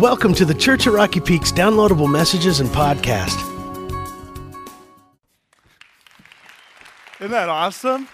Welcome to the Church at Rocky Peaks downloadable messages and podcast. Isn't that awesome?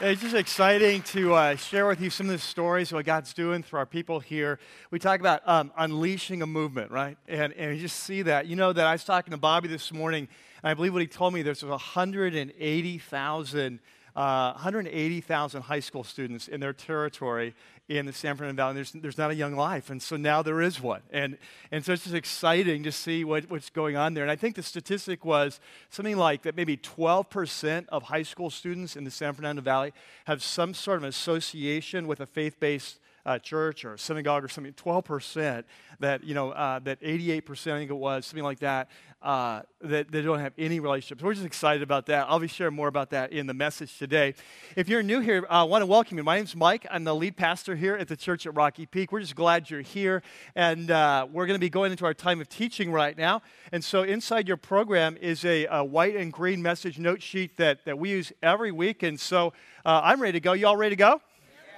It's just exciting to uh, share with you some of the stories of what God's doing through our people here. We talk about um, unleashing a movement, right? And, and you just see that. You know that I was talking to Bobby this morning, and I believe what he told me there's 180,000 uh, 180,000 high school students in their territory in the San Fernando Valley. There's, there's not a young life, and so now there is one. And, and so it's just exciting to see what, what's going on there. And I think the statistic was something like that maybe 12% of high school students in the San Fernando Valley have some sort of association with a faith based uh, church or synagogue or something, 12% that, you know, uh, that 88%, I think it was, something like that, uh, that they don't have any relationships. We're just excited about that. I'll be sharing more about that in the message today. If you're new here, I want to welcome you. My name's Mike. I'm the lead pastor here at the church at Rocky Peak. We're just glad you're here. And uh, we're going to be going into our time of teaching right now. And so inside your program is a, a white and green message note sheet that, that we use every week. And so uh, I'm ready to go. You all ready to go?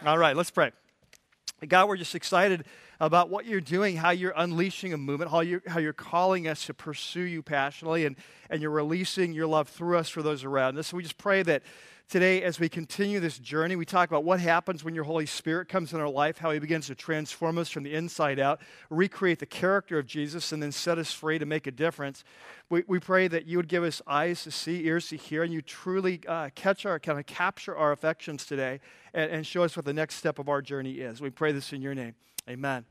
Yeah. All right, let's pray. God, we're just excited about what you're doing, how you're unleashing a movement, how you're, how you're calling us to pursue you passionately, and, and you're releasing your love through us for those around us. So we just pray that today, as we continue this journey, we talk about what happens when your Holy Spirit comes in our life, how he begins to transform us from the inside out, recreate the character of Jesus, and then set us free to make a difference. We, we pray that you would give us eyes to see, ears to hear, and you truly uh, catch our, kind of capture our affections today and, and show us what the next step of our journey is. We pray this in your name. Amen.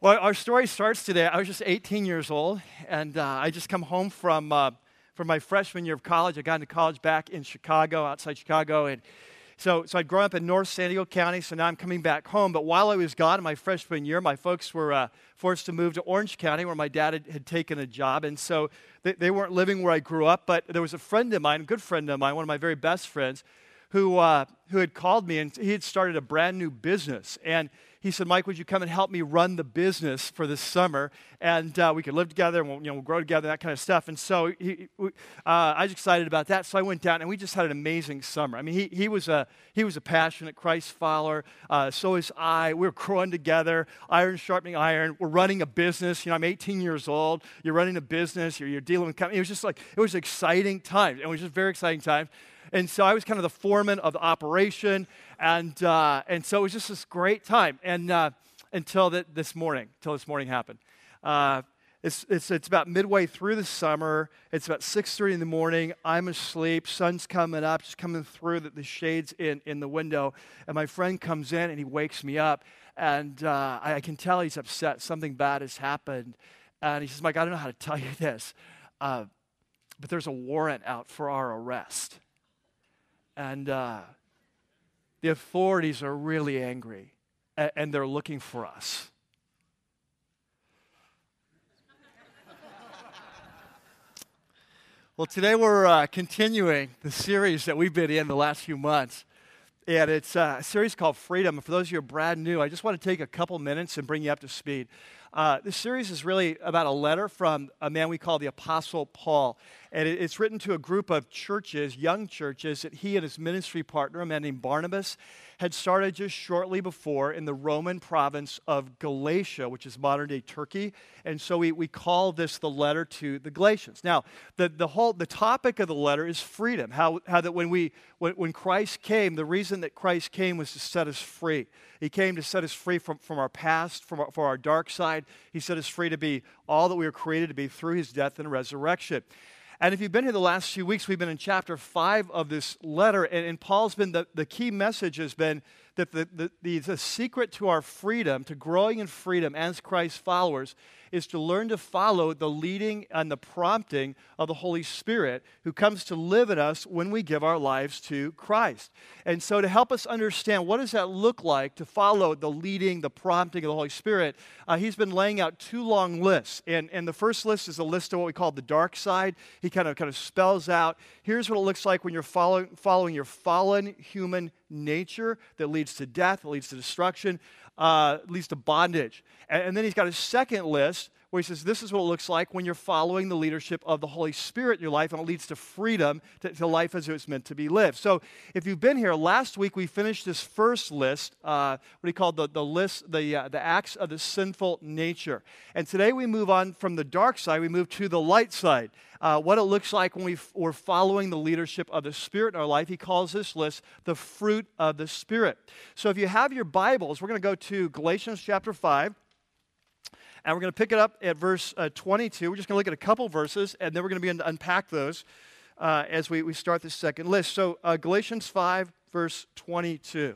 Well, our story starts today. I was just 18 years old, and uh, I just come home from, uh, from my freshman year of college. I got into college back in Chicago, outside Chicago, and so, so I'd grown up in North San Diego County, so now I'm coming back home. But while I was gone in my freshman year, my folks were uh, forced to move to Orange County, where my dad had, had taken a job. And so they, they, weren't living where I grew up, but there was a friend of mine, a good friend of mine, one of my very best friends, who, uh, who had called me and he had started a brand new business. And he said, Mike, would you come and help me run the business for this summer? And uh, we could live together and we'll, you know, we'll grow together, that kind of stuff. And so he, uh, I was excited about that. So I went down and we just had an amazing summer. I mean, he, he, was, a, he was a passionate Christ follower. Uh, so is I. We were growing together, iron sharpening iron. We're running a business. You know, I'm 18 years old. You're running a business. You're, you're dealing with company. It was just like, it was exciting time. It was just very exciting time. And so I was kind of the foreman of the operation. And, uh, and so it was just this great time. And uh, until the, this morning, until this morning happened. Uh, it's, it's, it's about midway through the summer. It's about 6.30 in the morning. I'm asleep. Sun's coming up, just coming through the, the shades in, in the window. And my friend comes in and he wakes me up. And uh, I, I, can tell he's upset. Something bad has happened. And he says, Mike, I don't know how to tell you this, uh, but there's a warrant out for our arrest. And uh, the authorities are really angry and, and they're looking for us. well, today we're uh, continuing the series that we've been in the last few months. And it's uh, a series called Freedom. For those of you who are brand new, I just want to take a couple minutes and bring you up to speed. Uh, this series is really about a letter from a man we call the Apostle Paul. And it, it's written to a group of churches, young churches, that he and his ministry partner, a man named Barnabas, had started just shortly before in the Roman province of Galatia, which is modern day Turkey. And so we, we call this the letter to the Galatians. Now, the, the whole the topic of the letter is freedom. How, how that when we when, when Christ came, the reason that Christ came was to set us free. He came to set us free from, from our past, from our, from our dark side. He set us free to be all that we were created to be through his death and resurrection. And if you've been here the last few weeks, we've been in chapter five of this letter, and, and Paul's been the, the key message has been that the, the, the, the secret to our freedom, to growing in freedom as Christ's followers, is to learn to follow the leading and the prompting of the Holy Spirit who comes to live in us when we give our lives to Christ. And so to help us understand what does that look like to follow the leading, the prompting of the Holy Spirit, uh, he's been laying out two long lists. And, and the first list is a list of what we call the dark side. He kind of kind of spells out here's what it looks like when you're following, following your fallen human nature that leads to death, that leads to destruction uh, leads to bondage. And, and then he's got a second list where he says this is what it looks like when you're following the leadership of the Holy Spirit in your life, and it leads to freedom, to, to life as it was meant to be lived. So if you've been here, last week we finished this first list, uh, what he called the, the list, the, uh, the acts of the sinful nature. And today we move on from the dark side, we move to the light side. Uh, what it looks like when we we're following the leadership of the Spirit in our life. He calls this list the fruit of the Spirit. So if you have your Bibles, we're going to go to Galatians chapter 5. And we're going to pick it up at verse uh, 22. We're just going to look at a couple verses, and then we're going to begin to unpack those uh, as we, we start this second list. So, uh, Galatians 5, verse 22.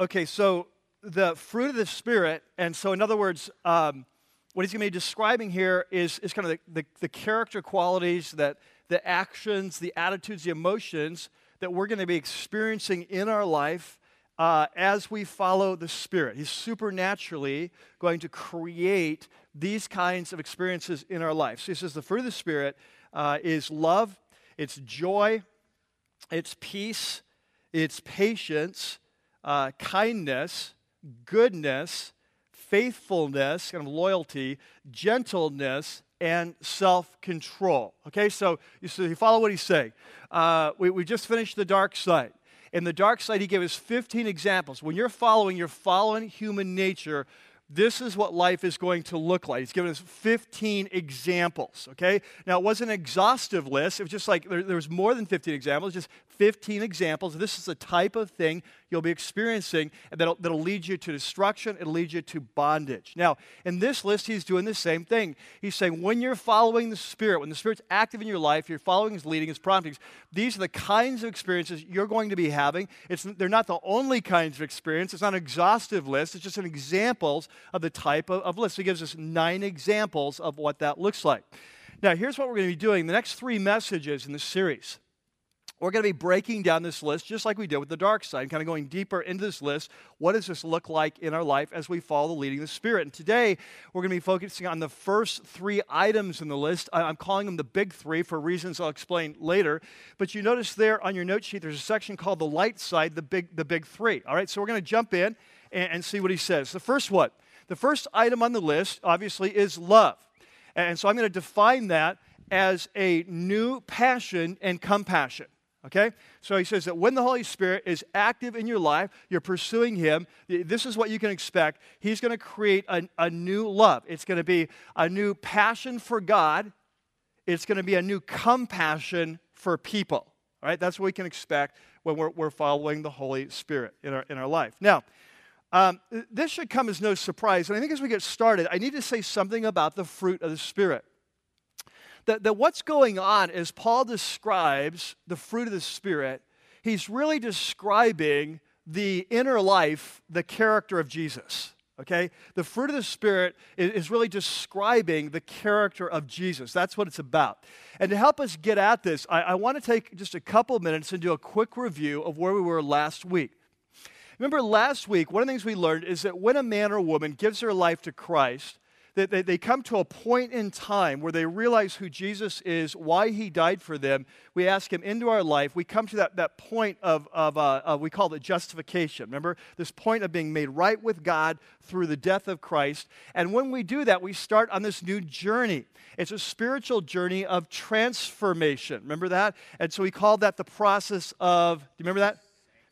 Okay, so the fruit of the Spirit, and so in other words, um, what he's going to be describing here is, is kind of the, the, the character qualities that the actions, the attitudes, the emotions that we're going to be experiencing in our life uh, as we follow the Spirit. He's supernaturally going to create these kinds of experiences in our life. So he says the fruit of the Spirit uh, is love, it's joy, it's peace, it's patience, uh, kindness, goodness, faithfulness, kind of loyalty, gentleness, and self control. Okay, so you, so you follow what he's saying. Uh, we, we just finished the dark side. In the dark side, he gave us 15 examples. When you're following, you're following human nature this is what life is going to look like. He's given us 15 examples, okay? Now, it wasn't an exhaustive list. It was just like there, there, was more than 15 examples, just 15 examples. This is the type of thing you'll be experiencing that'll, that'll lead you to destruction, it'll lead you to bondage. Now, in this list, he's doing the same thing. He's saying when you're following the Spirit, when the Spirit's active in your life, you're following his leading, his promptings, these are the kinds of experiences you're going to be having. It's, they're not the only kinds of experience. It's not an exhaustive list. It's just an examples of the type of, of list. He gives us nine examples of what that looks like. Now, here's what we're going to be doing the next three messages in the series. We're going to be breaking down this list just like we did with the dark side, kind of going deeper into this list. What does this look like in our life as we follow the leading of the Spirit? And today, we're going to be focusing on the first three items in the list. I'm calling them the big three for reasons I'll explain later. But you notice there on your note sheet, there's a section called the light side, the big, the big three. All right, so we're going to jump in and, and see what he says. The first one the first item on the list, obviously, is love. And so I'm going to define that as a new passion and compassion. Okay? So he says that when the Holy Spirit is active in your life, you're pursuing Him, this is what you can expect. He's going to create a, a new love. It's going to be a new passion for God, it's going to be a new compassion for people. All right? That's what we can expect when we're, we're following the Holy Spirit in our, in our life. Now, um, this should come as no surprise. And I think as we get started, I need to say something about the fruit of the Spirit. That, that what's going on as Paul describes the fruit of the Spirit, he's really describing the inner life, the character of Jesus. Okay? The fruit of the Spirit is, is really describing the character of Jesus. That's what it's about. And to help us get at this, I, I want to take just a couple minutes and do a quick review of where we were last week. Remember last week, one of the things we learned is that when a man or woman gives their life to Christ, that they, they come to a point in time where they realize who Jesus is, why he died for them. We ask him into our life. We come to that, that point of, of uh, uh, we call it justification. Remember? This point of being made right with God through the death of Christ. And when we do that, we start on this new journey. It's a spiritual journey of transformation. Remember that? And so we call that the process of, do you remember that?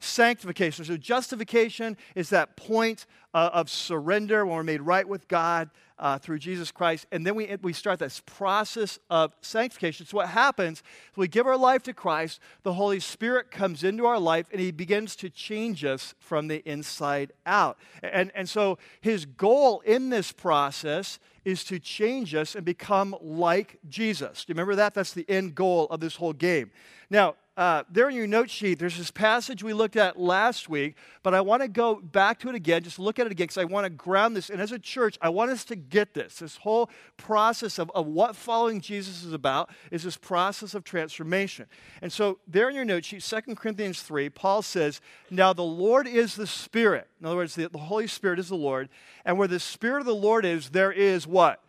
Sanctification. So, justification is that point uh, of surrender when we're made right with God uh, through Jesus Christ. And then we, we start this process of sanctification. So, what happens we give our life to Christ, the Holy Spirit comes into our life, and He begins to change us from the inside out. And, and so, His goal in this process is to change us and become like Jesus. Do you remember that? That's the end goal of this whole game. Now, uh, there in your note sheet, there's this passage we looked at last week, but I want to go back to it again, just look at it again, because I want to ground this. And as a church, I want us to get this. This whole process of, of what following Jesus is about is this process of transformation. And so, there in your note sheet, 2 Corinthians 3, Paul says, Now the Lord is the Spirit. In other words, the, the Holy Spirit is the Lord. And where the Spirit of the Lord is, there is what?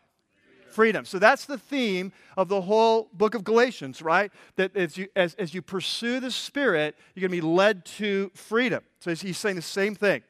Freedom. So that's the theme of the whole book of Galatians, right? That as you, as, as you pursue the Spirit, you're going to be led to freedom. So he's saying the same thing.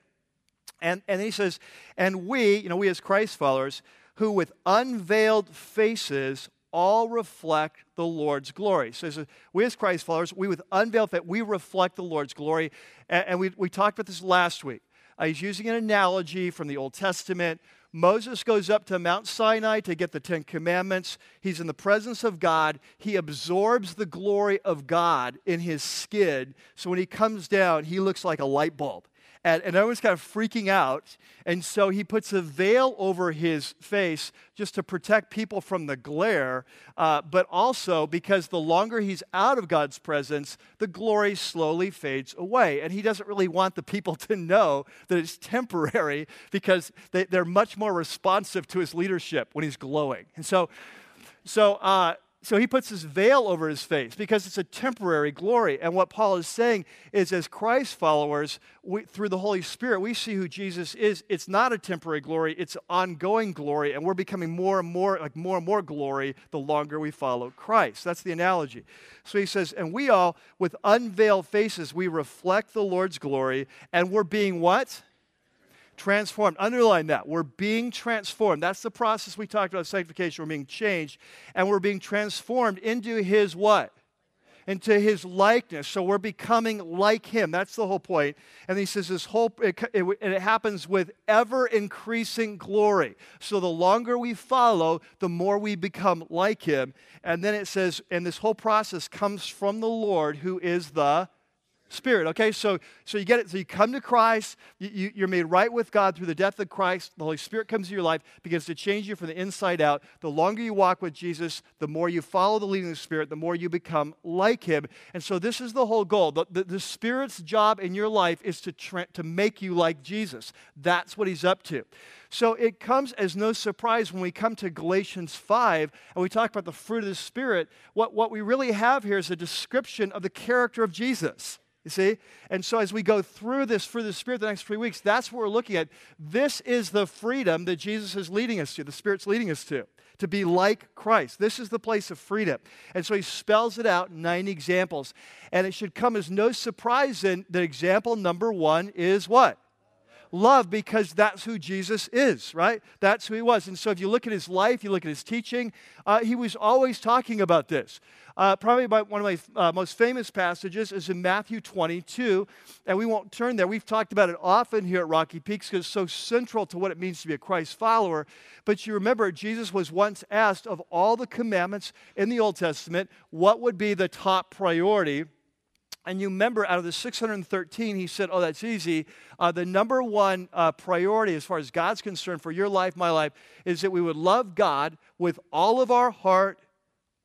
And, and he says, and we, you know, we as Christ followers, who with unveiled faces all reflect the Lord's glory. So, we as Christ followers, we with unveiled face, we reflect the Lord's glory. And, and we, we talked about this last week. Uh, he's using an analogy from the Old Testament Moses goes up to Mount Sinai to get the Ten Commandments. He's in the presence of God. He absorbs the glory of God in his skin. So when he comes down, he looks like a light bulb and, and everyone's kind of freaking out. And so he puts a veil over his face just to protect people from the glare, uh, but also because the longer he's out of God's presence, the glory slowly fades away. And he doesn't really want the people to know that it's temporary because they, they're much more responsive to his leadership when he's glowing. And so, so, uh, so he puts this veil over his face because it's a temporary glory. And what Paul is saying is, as Christ followers, we, through the Holy Spirit, we see who Jesus is. It's not a temporary glory, it's ongoing glory. And we're becoming more and more, like more and more glory the longer we follow Christ. That's the analogy. So he says, and we all, with unveiled faces, we reflect the Lord's glory, and we're being what? Transformed. Underline that. We're being transformed. That's the process we talked about sanctification. We're being changed and we're being transformed into his what? Into his likeness. So we're becoming like him. That's the whole point. And he says this whole, it, it, it happens with ever increasing glory. So the longer we follow, the more we become like him. And then it says, and this whole process comes from the Lord who is the Spirit. Okay, so so you get it. So you come to Christ. You, you, are made right with God through the death of Christ. The Holy Spirit comes into your life, begins to change you from the inside out. The longer you walk with Jesus, the more you follow the leading of the Spirit, the more you become like Him. And so this is the whole goal. The, the, the Spirit's job in your life is to tra- to make you like Jesus. That's what He's up to. So it comes as no surprise when we come to Galatians 5 and we talk about the fruit of the Spirit. What, what we really have here is a description of the character of Jesus. You see? And so as we go through this through the Spirit the next three weeks, that's what we're looking at. This is the freedom that Jesus is leading us to, the Spirit's leading us to, to be like Christ. This is the place of freedom. And so he spells it out in nine examples. And it should come as no surprise in that example number one is what? Love because that's who Jesus is, right? That's who he was. And so if you look at his life, you look at his teaching, uh, he was always talking about this. Uh, probably one of my uh, most famous passages is in Matthew 22, and we won't turn there. We've talked about it often here at Rocky Peaks because it's so central to what it means to be a Christ follower. But you remember, Jesus was once asked of all the commandments in the Old Testament, what would be the top priority? And you remember, out of the 613, he said, Oh, that's easy. Uh, the number one uh, priority, as far as God's concerned, for your life, my life, is that we would love God with all of our heart,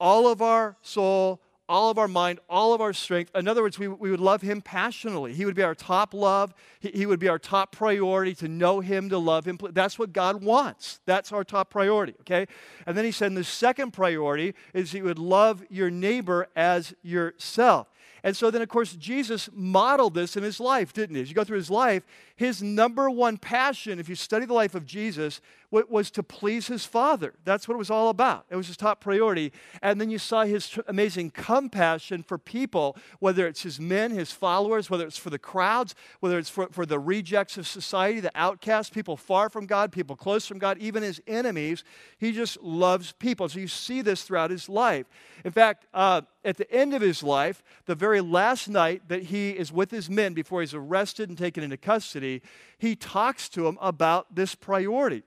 all of our soul, all of our mind, all of our strength. In other words, we, we would love Him passionately. He would be our top love. He, he would be our top priority to know Him, to love Him. That's what God wants. That's our top priority, okay? And then He said, the second priority is He would love your neighbor as yourself. And so then, of course, Jesus modeled this in his life, didn't he? As you go through his life, his number one passion, if you study the life of Jesus, was to please his Father. That's what it was all about. It was his top priority. And then you saw his amazing compassion for people, whether it's his men, his followers, whether it's for the crowds, whether it's for, for the rejects of society, the outcasts, people far from God, people close from God, even his enemies. He just loves people. So you see this throughout his life. In fact, uh, at the end of his life, the very last night that he is with his men before he's arrested and taken into custody, he talks to them about this priority.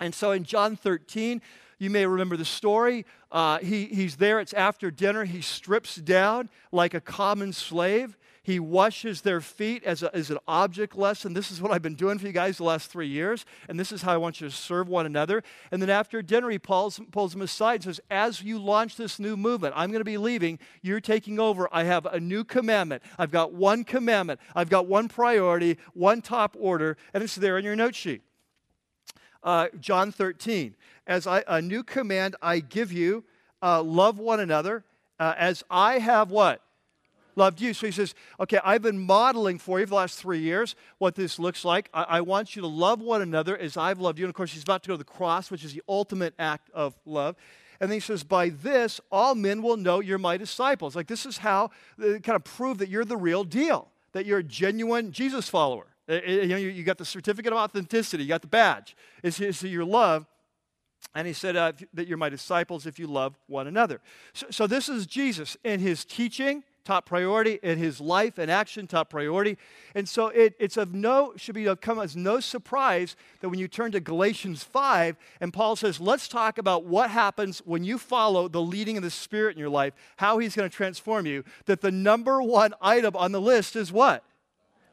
And so in John 13, you may remember the story. Uh, he, he's there, it's after dinner. He strips down like a common slave. He washes their feet as, a, as an object lesson. This is what I've been doing for you guys the last three years, and this is how I want you to serve one another. And then after dinner, he pulls, pulls them aside and says, As you launch this new movement, I'm going to be leaving, you're taking over. I have a new commandment. I've got one commandment, I've got one priority, one top order, and it's there in your note sheet. Uh, John 13, as I, a new command I give you, uh, love one another, uh, as I have what? Loved you. So he says, okay, I've been modeling for you for the last three years what this looks like. I, I, want you to love one another as I've loved you. And of course, he's about to go to the cross, which is the ultimate act of love. And then he says, by this, all men will know you're my disciples. Like, this is how they kind of prove that you're the real deal, that you're a genuine Jesus follower. Uh, uh, you, know, you got the certificate of authenticity, you got the badge. It's, it's your love. And he said uh, that you're my disciples if you love one another. So, so this is Jesus in his teaching, top priority in his life and action top priority. And so it, it's of no should be come as no surprise that when you turn to galatians 5 and paul says let's talk about what happens when you follow the leading of the spirit in your life how he's going to transform you that the number one item on the list is what?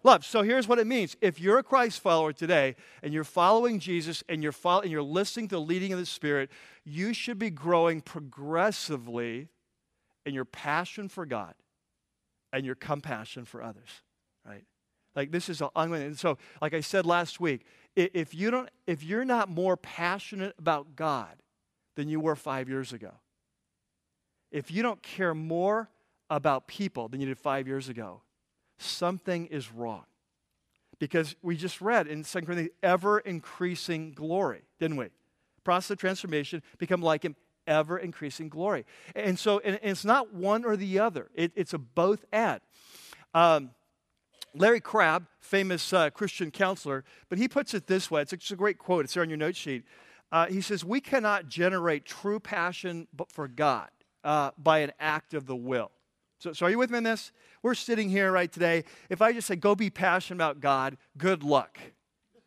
Love. So here's what it means. If you're a christ follower today and you're following jesus and you're, follow, and you're listening to the leading of the spirit you should be growing progressively in your passion for god and your compassion for others, right? Like this is unlimited. And so, like I said last week, if you don't, if you're not more passionate about God than you were five years ago, if you don't care more about people than you did five years ago, something is wrong. Because we just read in 2 Corinthians, ever increasing glory, didn't we? Process of transformation, become like him ever increasing glory. And so and it's not one or the other, it, it's a both and. Um, Larry Crabb, famous uh, Christian counselor, but he puts it this way it's, it's a great quote, it's there on your note sheet. Uh, he says, We cannot generate true passion for God uh, by an act of the will. So, so, are you with me in this? We're sitting here right today. If I just say, Go be passionate about God, good luck,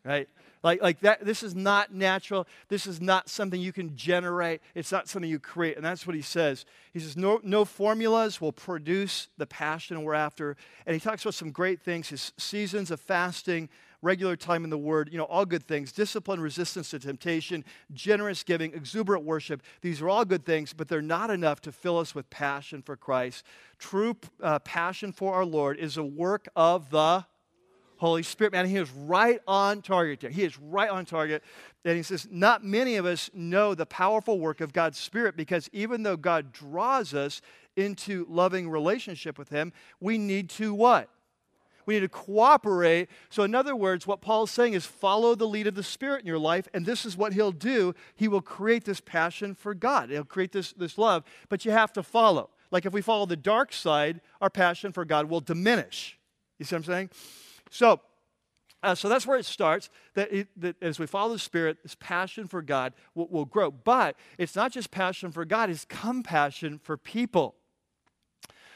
right? Like, like that, this is not natural. This is not something you can generate. It's not something you create. And that's what he says. He says, no, no formulas will produce the passion we're after. And he talks about some great things his seasons of fasting, regular time in the Word, you know, all good things. Discipline, resistance to temptation, generous giving, exuberant worship. These are all good things, but they're not enough to fill us with passion for Christ. True uh, passion for our Lord is a work of the Holy Spirit. Man, he is right on target there. He is right on target. And he says, Not many of us know the powerful work of God's Spirit because even though God draws us into loving relationship with Him, we need to what? We need to cooperate. So, in other words, what Paul's saying is follow the lead of the Spirit in your life, and this is what He'll do. He will create this passion for God, He'll create this, this love, but you have to follow. Like if we follow the dark side, our passion for God will diminish. You see what I'm saying? So, uh, so that's where it starts. That, it, that, as we follow the Spirit, this passion for God will, will, grow. But it's not just passion for God; it's compassion for people.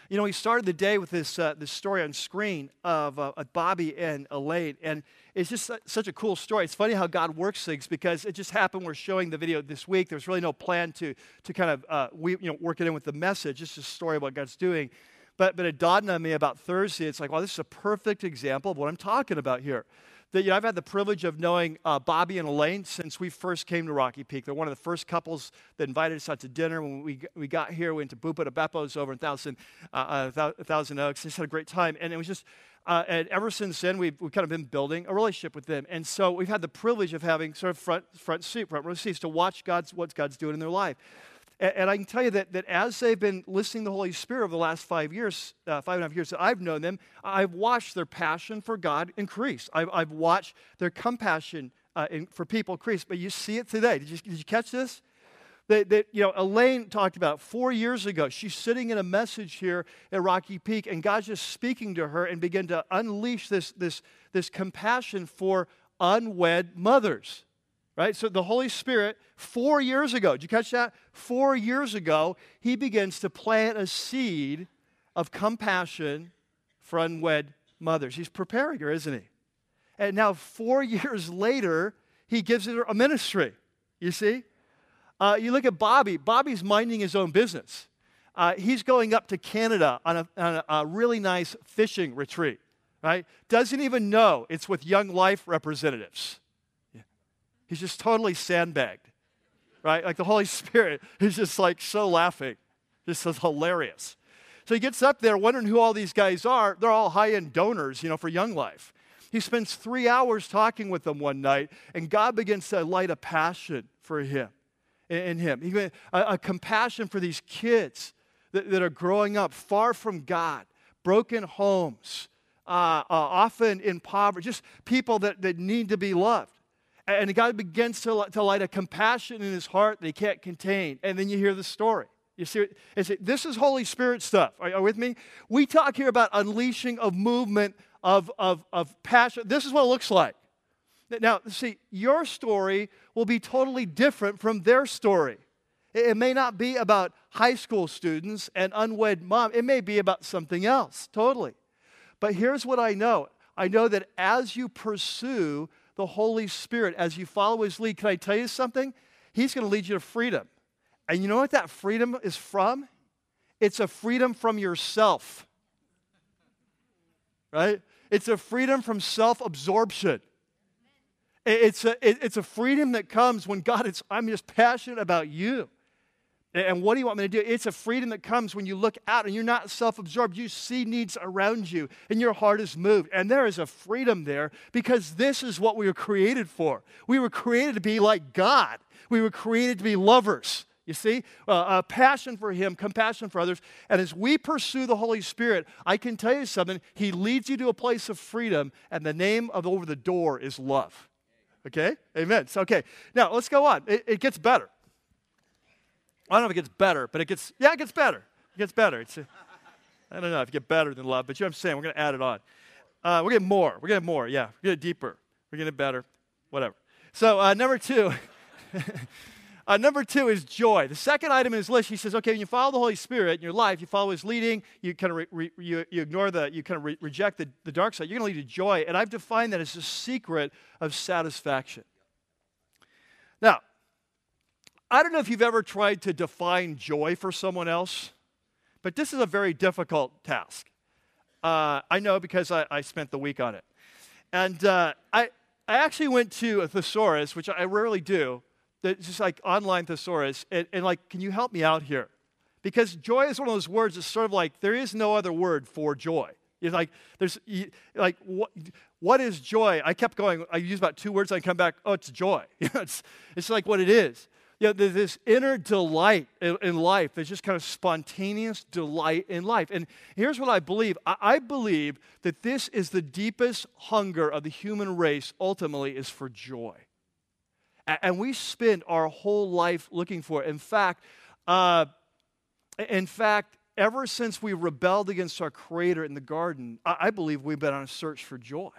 You know, we started the day with this uh, this story on screen of uh, Bobby and Elaine, and it's just such a cool story. It's funny how God works things because it just happened. We're showing the video this week. There's really no plan to to kind of uh, we you know work it in with the message. It's just a story of what God's doing. But, but it dawned on me about Thursday. It's like, well, this is a perfect example of what I'm talking about here. That, you know, I've had the privilege of knowing uh, Bobby and Elaine since we first came to Rocky Peak. They're one of the first couples that invited us out to dinner. When we, we got here, we went to Buca di Beppo's over in Thousand, uh, uh, Thousand Oaks. Just had a great time. And it was just, uh, and ever since then, we've, we've kind of been building a relationship with them. And so we've had the privilege of having sort of front, front seat, front row seats to watch God's, what God's doing in their life. And, and I can tell you that, that as they've been listening to the Holy Spirit over the last five years, uh, five and a half years that I've known them, I've watched their passion for God increase. I've, I've watched their compassion uh, in, for people increase. But you see it today. Did you, did you catch this? That, that, you know, Elaine talked about four years ago. She's sitting in a message here at Rocky Peak, and God's just speaking to her and began to unleash this, this, this compassion for unwed mothers right? So the Holy Spirit, four years ago, did you catch that? Four years ago, he begins to plant a seed of compassion for unwed mothers. He's preparing her, isn't he? And now, four years later, he gives her a ministry. You see? Uh, you look at Bobby, Bobby's minding his own business. Uh, he's going up to Canada on, a, on a, a really nice fishing retreat, right? Doesn't even know it's with Young Life representatives. He's just totally sandbagged, right? Like the Holy Spirit is just like so laughing. This is hilarious. So he gets up there wondering who all these guys are. They're all high end donors, you know, for Young Life. He spends three hours talking with them one night, and God begins to light a passion for him, in him. He, a, a compassion for these kids that, that are growing up far from God, broken homes, uh, uh, often in poverty, just people that, that need to be loved. And God begins to, to light a compassion in his heart that he can't contain. And then you hear the story. You see, this is Holy Spirit stuff. Are you with me? We talk here about unleashing of movement, of, of, of passion. This is what it looks like. Now, see, your story will be totally different from their story. It may not be about high school students and unwed mom. It may be about something else, totally. But here's what I know I know that as you pursue the Holy Spirit, as you follow His lead, can I tell you something? He's going to lead you to freedom. And you know what that freedom is from? It's a freedom from yourself, right? It's a freedom from self absorption. It's a, it's a freedom that comes when God, is, I'm just passionate about you. And what do you want me to do? It's a freedom that comes when you look out and you're not self absorbed. You see needs around you and your heart is moved. And there is a freedom there because this is what we were created for. We were created to be like God, we were created to be lovers. You see, uh, a passion for Him, compassion for others. And as we pursue the Holy Spirit, I can tell you something. He leads you to a place of freedom, and the name of over the door is love. Okay? Amen. So, okay. Now, let's go on. It, it gets better. I don't know if it gets better, but it gets, yeah, it gets better. It gets better. It's, I don't know if you get better than love, but you know what I'm saying? We're going to add it on. Uh, we're getting more. We're getting more. Yeah. We're getting deeper. We're getting better. Whatever. So, uh, number two. Uh, number two is joy. The second item in his list, he says, okay, when you follow the Holy Spirit in your life, you follow his leading, you kind of re- re- you, you, ignore the, you kind of re- reject the, the dark side, you're going to lead to joy. And I've defined that as the secret of satisfaction. Now, I don't know if you've ever tried to define joy for someone else, but this is a very difficult task. Uh, I know because I, I, spent the week on it. And uh, I, I actually went to a thesaurus, which I rarely do, just like online thesaurus, and, and like, can you help me out here? Because joy is one of those words that's sort of like there is no other word for joy. It's like there's like what what is joy? I kept going. I use about two words. I come back. Oh, it's joy. it's it's like what it is. You know, there's this inner delight in, life. There's just kind of spontaneous delight in life. And here's what I believe. I, believe that this is the deepest hunger of the human race. Ultimately, is for joy. And we spend our whole life looking for it. In fact, uh, in fact, ever since we rebelled against our Creator in the garden, I believe we've been on a search for joy.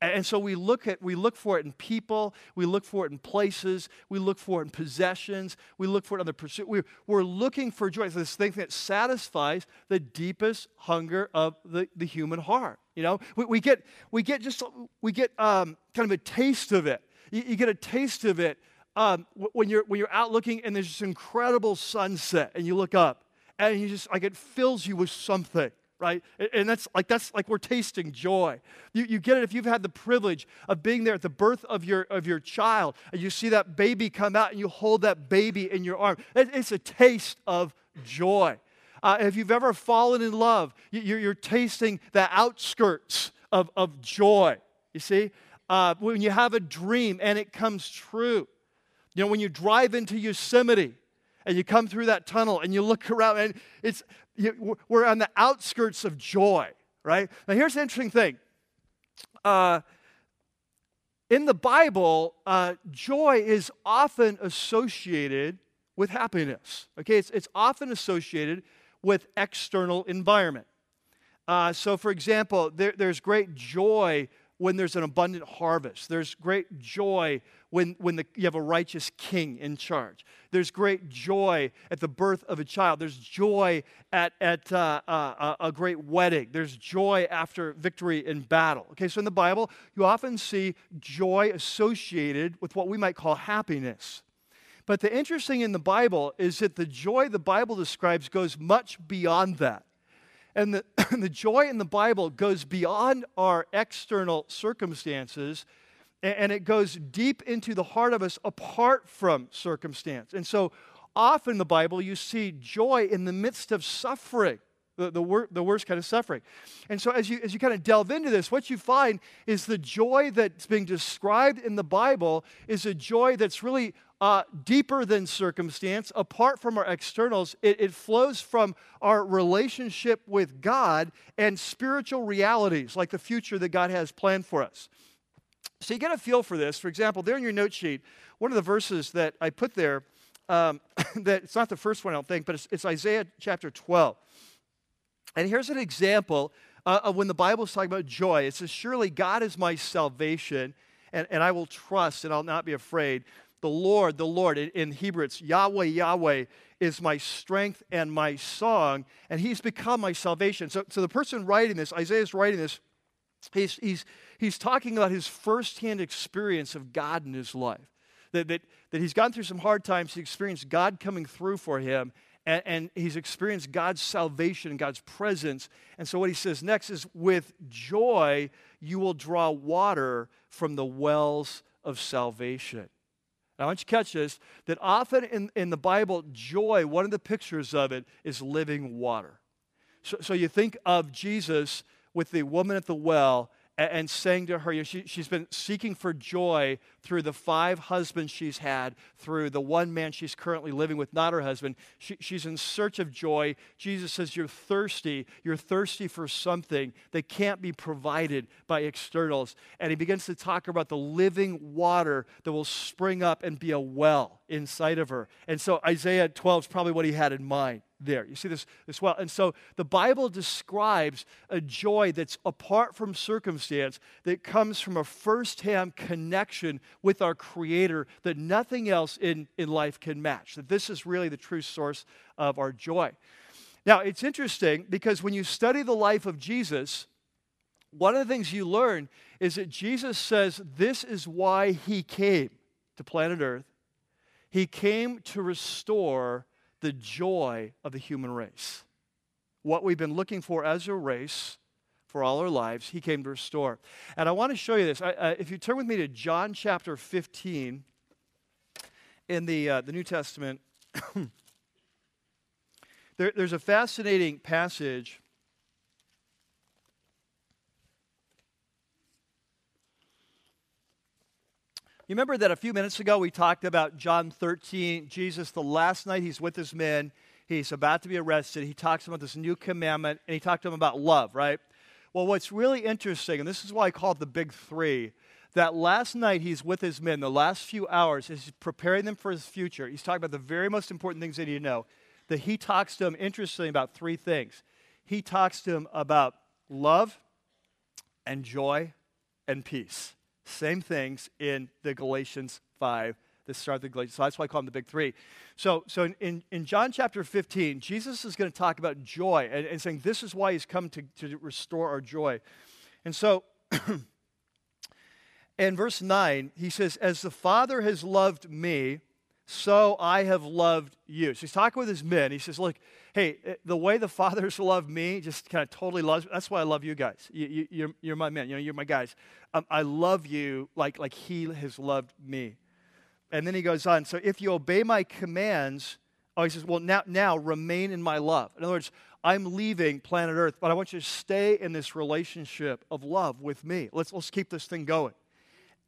And so we look at we look for it in people, we look for it in places, we look for it in possessions, we look for it in other pursuit. We're, we're looking for joy. It's this thing that satisfies the deepest hunger of the, the human heart. You know, we, we get we get just we get um, kind of a taste of it you, you get a taste of it um, when, you're, when you're out looking and there's this incredible sunset and you look up and you just like it fills you with something right? And that's like that's like we're tasting joy. You, you get it if you've had the privilege of being there at the birth of your of your child and you see that baby come out and you hold that baby in your arm. It's a taste of joy. Uh, if you've ever fallen in love you're, you're tasting the outskirts of, of joy you see? Uh, when you have a dream and it comes true. You know, when you drive into Yosemite and you come through that tunnel and you look around and it's, you, we're on the outskirts of joy, right? Now, here's the interesting thing. Uh, in the Bible, uh, joy is often associated with happiness. Okay, it's, it's often associated with external environment. Uh, so, for example, there, there's great joy when there's an abundant harvest. There's great joy when, when the, you have a righteous king in charge. There's great joy at the birth of a child. There's joy at, at uh, uh, a great wedding. There's joy after victory in battle. Okay, so in the Bible, you often see joy associated with what we might call happiness. But the interesting in the Bible is that the joy the Bible describes goes much beyond that. And the, the joy in the Bible goes beyond our external circumstances and it goes deep into the heart of us apart from circumstance. And so often in the Bible, you see joy in the midst of suffering. The, the, wor- the worst kind of suffering. And so, as you, as you kind of delve into this, what you find is the joy that's being described in the Bible is a joy that's really uh, deeper than circumstance, apart from our externals. It, it flows from our relationship with God and spiritual realities, like the future that God has planned for us. So you get a feel for this. For example, there in your note sheet, one of the verses that I put there, um, that it's not the first one, I don't think, but it's, it's Isaiah chapter 12. And here's an example uh, of when the Bible is talking about joy. It says, Surely God is my salvation, and, and I will trust and I'll not be afraid. The Lord, the Lord, in, Hebrew it's Yahweh, Yahweh is my strength and my song, and he's become my salvation. So, so the person writing this, Isaiah is writing this, he's, he's, he's talking about his firsthand experience of God in his life. That, that, that he's gone through some hard times, he experienced God coming through for him, and, and he's experienced God's salvation and God's presence. And so, what he says next is, with joy, you will draw water from the wells of salvation. Now, I want you to catch this that often in, in the Bible, joy, one of the pictures of it is living water. So, so you think of Jesus with the woman at the well and saying to her, you know, she, she's been seeking for joy through the five husbands she's had, through the one man she's currently living with, not her husband. She, she's in search of joy. Jesus says, You're thirsty. You're thirsty for something that can't be provided by externals. And he begins to talk about the living water that will spring up and be a well inside of her. And so Isaiah 12 is probably what he had in mind there. You see this as well. And so the Bible describes a joy that's apart from circumstance, that comes from a firsthand connection with our Creator that nothing else in, in life can match. That this is really the true source of our joy. Now, it's interesting because when you study the life of Jesus, one of the things you learn is that Jesus says this is why he came to planet Earth. He came to restore the joy of the human race. What we've been looking for as a race for all our lives, he came to restore. And I want to show you this. I, uh, if you turn with me to John chapter 15 in the, uh, the New Testament, there, there's a fascinating passage You remember that a few minutes ago we talked about John 13, Jesus, the last night he's with his men, he's about to be arrested. He talks about this new commandment, and he talked to them about love, right? Well, what's really interesting, and this is why I call it the big three, that last night he's with his men, the last few hours, he's preparing them for his future. He's talking about the very most important things they need to know. That he talks to them, interestingly, about three things. He talks to them about love and joy and peace. Same things in the Galatians 5, the start of the Galatians. So that's why I call them the big three. So, so in, in, in John chapter 15, Jesus is going to talk about joy and, and saying this is why he's come to, to restore our joy. And so in verse 9, he says, As the Father has loved me, so I have loved you. So he's talking with his men. He says, Look, hey, eh, the way the Father's love me, just kind of totally loves That's why I love you guys. You, you, you're, you're my men. You know, you're my guys. Um, I love you like, like he has loved me. And then he goes on, So if you obey my commands, oh, he says, Well, now, now remain in my love. In other words, I'm leaving planet Earth, but I want you to stay in this relationship of love with me. Let's, let's keep this thing going.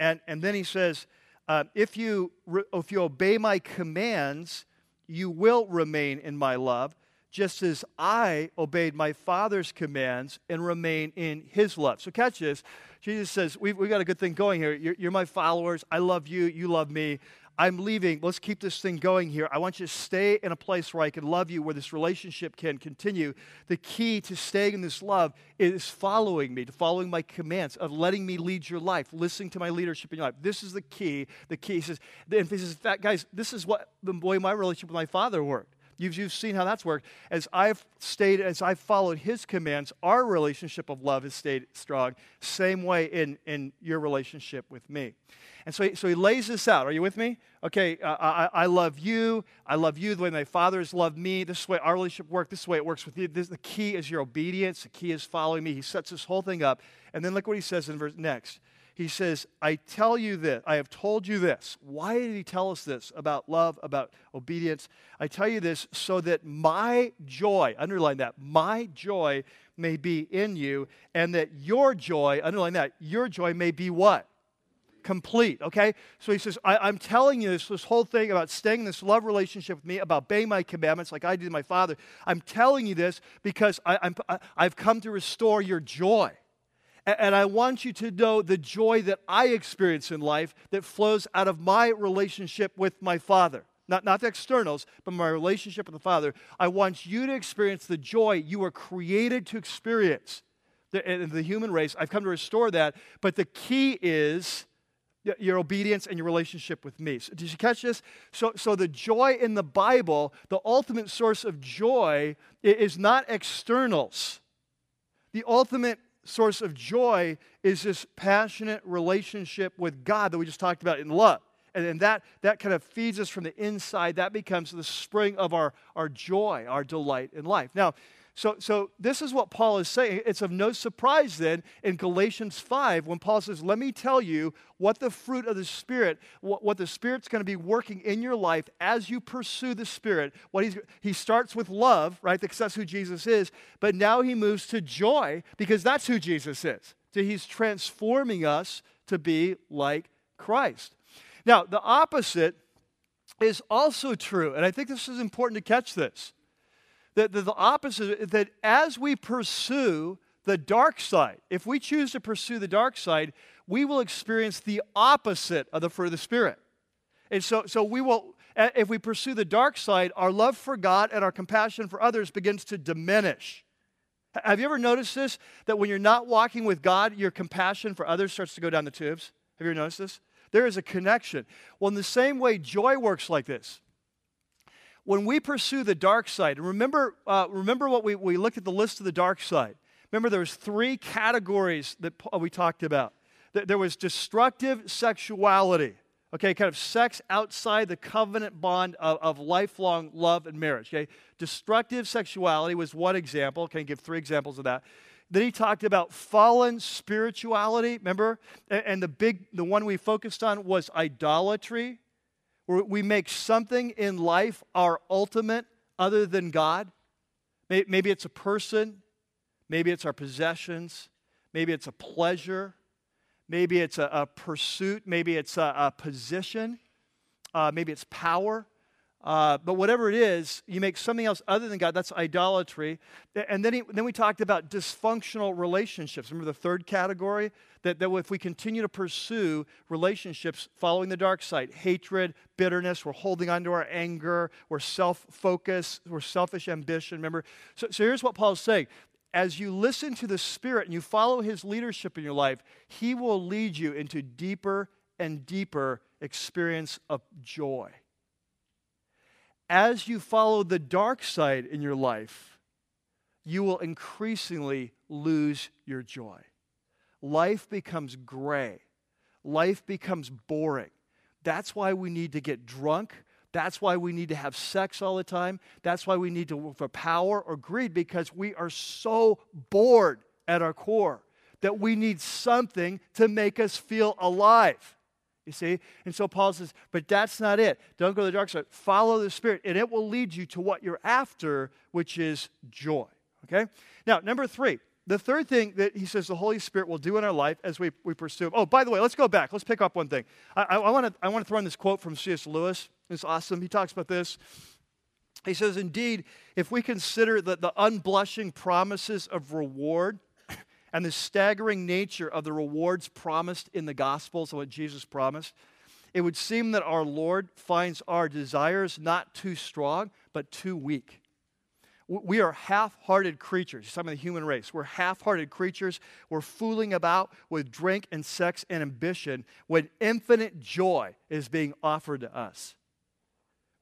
And, and then he says, uh, if, you if you obey my commands, you will remain in my love, just as I obeyed my Father's commands and remain in his love. So, catch this. Jesus says, We've, we've got a good thing going here. You're, you're my followers. I love you. You love me. I'm leaving. Let's keep this thing going here. I want you to stay in a place where I can love you, where this relationship can continue. The key to staying in this love is following me, to following my commands, of letting me lead your life, listening to my leadership in your life. This is the key. The key says, the emphasis, fact, guys, this is what the way my relationship with my father worked. You've, you've seen how that's worked. As I've stayed, as I've followed his commands, our relationship of love has stayed strong. Same way in, in your relationship with me. And so he, so he lays this out. Are you with me? Okay, uh, I, I love you. I love you the way my father has loved me. This is the way our relationship works. This is the way it works with you. This, the key is your obedience. The key is following me. He sets this whole thing up. And then look what he says in verse next he says, I tell you this, I have told you this. Why did he tell us this about love, about obedience? I tell you this so that my joy, underline that, my joy may be in you, and that your joy, underline that, your joy may be what? complete, okay? So he says, I, am telling you this, this whole thing about staying in this love relationship with me, about obeying my commandments like I did my father. I'm telling you this because I, I, I've come to restore your joy. And I want you to know the joy that I experience in life that flows out of my relationship with my Father. Not, not the externals, but my relationship with the Father. I want you to experience the joy you were created to experience. The, the human race, I've come to restore that. But the key is your obedience and your relationship with me. So, did you catch this? So, so the joy in the Bible, the ultimate source of joy, is not externals. The ultimate source of joy is this passionate relationship with God that we just talked about in love. And, and that, that kind of feeds us from the inside. That becomes the spring of our, our joy, our delight in life. Now, so, so this is what Paul is saying. It's of no surprise then in Galatians 5 when Paul says, Let me tell you what the fruit of the Spirit, what, what the Spirit's going to be working in your life as you pursue the Spirit. What he's, he starts with love, right? Because that's who Jesus is. But now he moves to joy because that's who Jesus is. So he's transforming us to be like Christ. Now, the opposite is also true. And I think this is important to catch this that the, opposite, that as we pursue the dark side, if we choose to pursue the dark side, we will experience the opposite of the fruit of the Spirit. And so, so we will, if we pursue the dark side, our love for God and our compassion for others begins to diminish. Have you ever noticed this? That when you're not walking with God, your compassion for others starts to go down the tubes? Have you ever noticed this? There is a connection. Well, in the same way, joy works like this when we pursue the dark side, remember, uh, remember what we, we looked at the list of the dark side. Remember, there was three categories that we talked about. There was destructive sexuality, okay, kind of sex outside the covenant bond of, of lifelong love and marriage. Okay, destructive sexuality was one example. Can I give three examples of that? Then he talked about fallen spirituality. Remember, and, and the big, the one we focused on was idolatry where we make something in life our ultimate other than God. Maybe it's a person, maybe it's our possessions, maybe it's a pleasure, maybe it's a, a pursuit, maybe it's a, a position, uh, maybe it's power. Uh, but whatever it is, you make something else other than God. That's idolatry. And then, he, then we talked about dysfunctional relationships. Remember the third category? That, that if we continue to pursue relationships following the dark side, hatred, bitterness, we're holding on to our anger, we're self focused, we're selfish ambition. Remember? So, so here's what Paul's saying as you listen to the Spirit and you follow His leadership in your life, He will lead you into deeper and deeper experience of joy as you follow the dark side in your life, you will increasingly lose your joy. Life becomes gray, life becomes boring. That's why we need to get drunk. That's why we need to have sex all the time. That's why we need to look for power or greed because we are so bored at our core that we need something to make us feel alive. You see? And so Paul says, but that's not it. Don't go to the dark side. Follow the Spirit, and it will lead you to what you're after, which is joy. Okay? Now, number three, the third thing that he says the Holy Spirit will do in our life as we, we pursue. Oh, by the way, let's go back. Let's pick up one thing. I, I, I want to wanna throw in this quote from C.S. Lewis. It's awesome. He talks about this. He says, Indeed, if we consider the, the unblushing promises of reward and the staggering nature of the rewards promised in the Gospels, what Jesus promised, it would seem that our Lord finds our desires not too strong, but too weak. We are half hearted creatures, some of the human race. We're half hearted creatures. We're fooling about with drink and sex and ambition when infinite joy is being offered to us.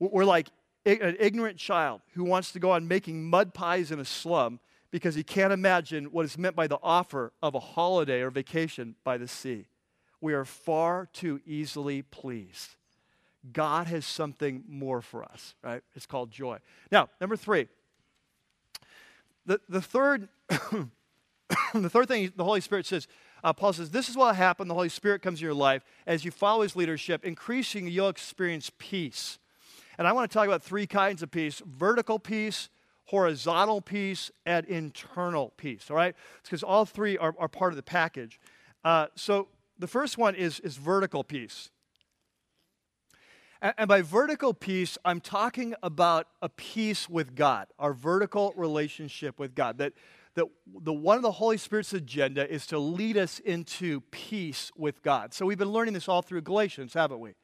We're like an ignorant child who wants to go on making mud pies in a slum because he can't imagine what is meant by the offer of a holiday or vacation by the sea. We are far too easily pleased. God has something more for us, right? It's called joy. Now, number three. The, the third the third thing the Holy Spirit says, uh, Paul says, this is what happened. The Holy Spirit comes in your life. As you follow his leadership, increasing you'll experience peace. And I want to talk about three kinds of peace vertical peace, horizontal peace and internal peace, all right? Because all three are, are part of the package. Uh, so, the first one is, is vertical peace. And, and by vertical peace, I'm talking about a peace with God, our vertical relationship with God. That, that the one of the Holy Spirit's agenda is to lead us into peace with God. So we've been learning this all through Galatians, haven't we?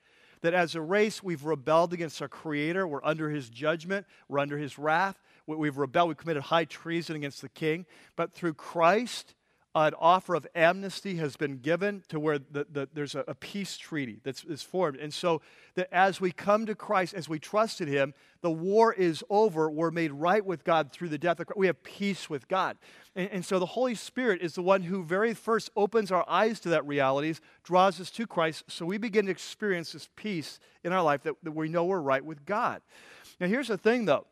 That as a race, we've rebelled against our Creator. We're under His judgment. We're under His wrath. We've rebelled. We've committed high treason against the King. But through Christ, an offer of amnesty has been given to where the, the, there's a, a, peace treaty that's, that's formed. And so that as we come to Christ, as we trusted Him, the war is over. We're made right with God through the death of Christ. We have peace with God. And, and so the Holy Spirit is the one who very first opens our eyes to that realities, draws us to Christ, so we begin to experience this peace in our life that, that we know we're right with God. Now, here's the thing, though.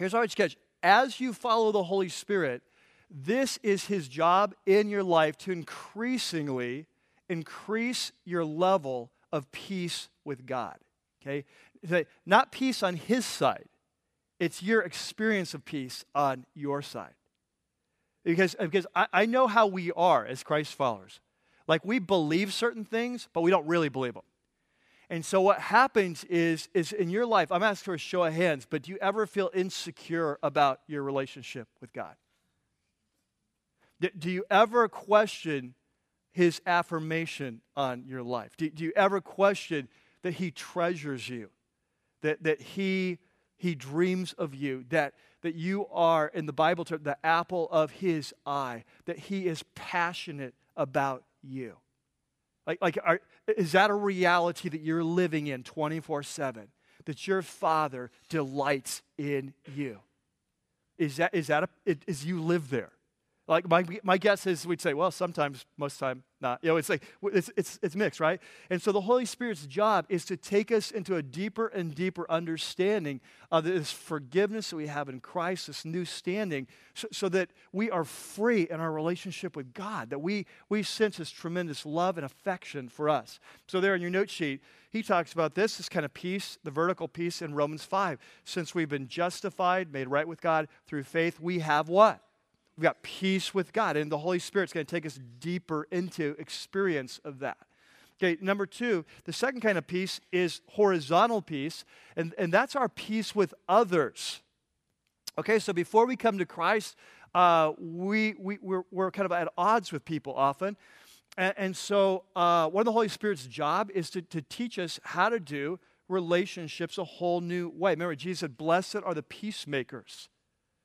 Here's I catch. As you follow the Holy Spirit, this is his job in your life to increasingly increase your level of peace with God. Okay? Not peace on his side, it's your experience of peace on your side. Because, because I, I know how we are as Christ followers. Like we believe certain things, but we don't really believe them. And so what happens is, is in your life, I'm asking for a show of hands, but do you ever feel insecure about your relationship with God? Do you ever question his affirmation on your life? Do, do you ever question that he treasures you, that, that he, he dreams of you, that, that you are, in the Bible term, the apple of his eye, that he is passionate about you? Like, like are, is that a reality that you're living in 24 7? That your father delights in you? Is that, is that a, is you live there? Like my, my guess is we'd say, well, sometimes, most time, not. You know, it's like it's, it's, it's mixed, right? And so the Holy Spirit's job is to take us into a deeper and deeper understanding of this forgiveness that we have in Christ, this new standing, so, so that we are free in our relationship with God, that we, we sense this tremendous love and affection for us. So there in your note sheet, he talks about this, this kind of peace, the vertical peace in Romans 5. Since we've been justified, made right with God through faith, we have what? We've got peace with God, and the Holy Spirit's going to take us deeper into experience of that. Okay, number two, the second kind of peace is horizontal peace, and, and that's our peace with others. Okay, so before we come to Christ, uh, we, we, we're, we're kind of at odds with people often. And, and so, uh, one of the Holy Spirit's job is to, to teach us how to do relationships a whole new way. Remember, Jesus said, Blessed are the peacemakers,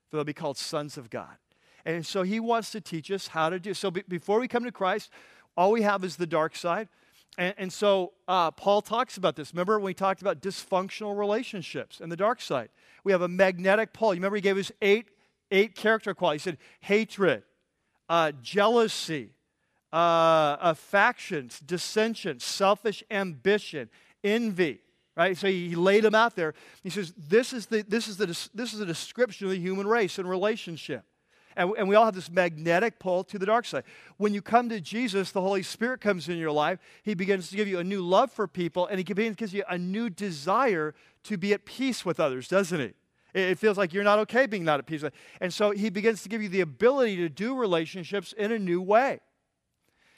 for they'll be called sons of God. And so he wants to teach us how to do. So be, before we come to Christ, all we have is the dark side. And, and so uh, Paul talks about this. Remember when we talked about dysfunctional relationships and the dark side? We have a magnetic pole. You remember he gave us eight, eight character qualities. He said hatred, uh, jealousy, uh, affections, dissension, selfish ambition, envy. Right? So he laid them out there. He says, this is, the, this, is the, this is the description of the human race and relationship. And, and we all have this magnetic pull to the dark side. When you come to Jesus, the Holy Spirit comes in your life. He begins to give you a new love for people, and He begins to give you a new desire to be at peace with others, doesn't He? It feels like you're not okay being not at peace. And so He begins to give you the ability to do relationships in a new way.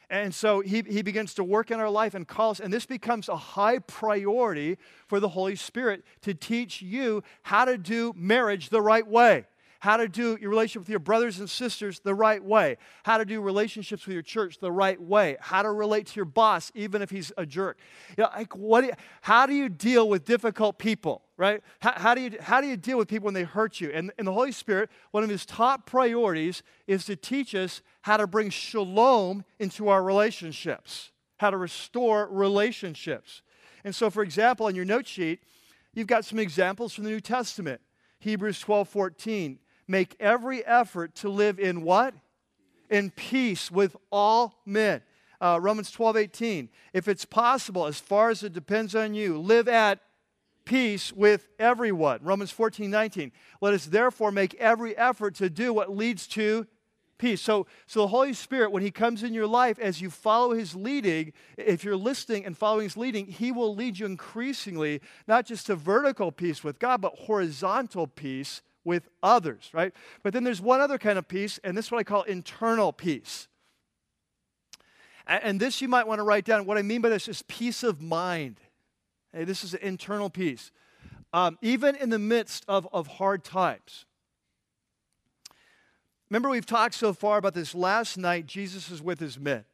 And so he, he begins to work in our life and calls, and this becomes a high priority for the Holy Spirit to teach you how to do marriage the right way how to do your relationship with your brothers and sisters the right way, how to do relationships with your church the right way, how to relate to your boss even if he's a jerk. You know, like what? Do you, how do you deal with difficult people? Right? How, how, do you how do you deal with people when they hurt you? And, and the Holy Spirit, one of His top priorities is to teach us how to bring shalom into our relationships, how to restore relationships. And so, for example, on your note sheet, you've got some examples from the New Testament. Hebrews 12 14 make every effort to live in what? In peace with all men. Uh, Romans 12, 18. If it's possible, as far as it depends on you, live at peace with everyone. Romans 14, 19. Let us therefore make every effort to do what leads to peace. So, so the Holy Spirit, when He comes in your life, as you follow His leading, if you're listening and following His leading, He will lead you increasingly, not just to vertical peace with God, but horizontal peace with others, right? But then there's one other kind of peace, and this is what I call internal peace. And this you might want to write down. What I mean by this is peace of mind. Hey, this is an internal peace. Um, even in the midst of, of hard times. Remember, we've talked so far about this last night. Jesus is with his men.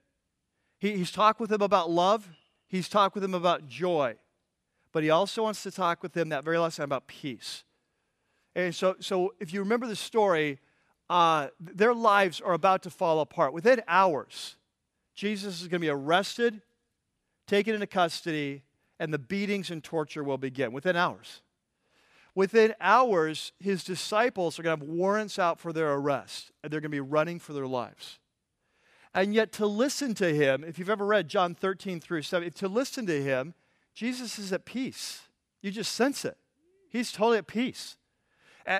He, he's talked with them about love, he's talked with them about joy, but he also wants to talk with them that very last time about peace. And so, so if you remember the story, uh, their lives are about to fall apart. Within hours, Jesus is going to be arrested, taken into custody, and the beatings and torture will begin within hours. Within hours, his disciples are going to have warrants out for their arrest, and they're going to be running for their lives. And yet, to listen to him, if you've ever read John 13 through 7, to listen to him, Jesus is at peace. You just sense it. He's totally at peace.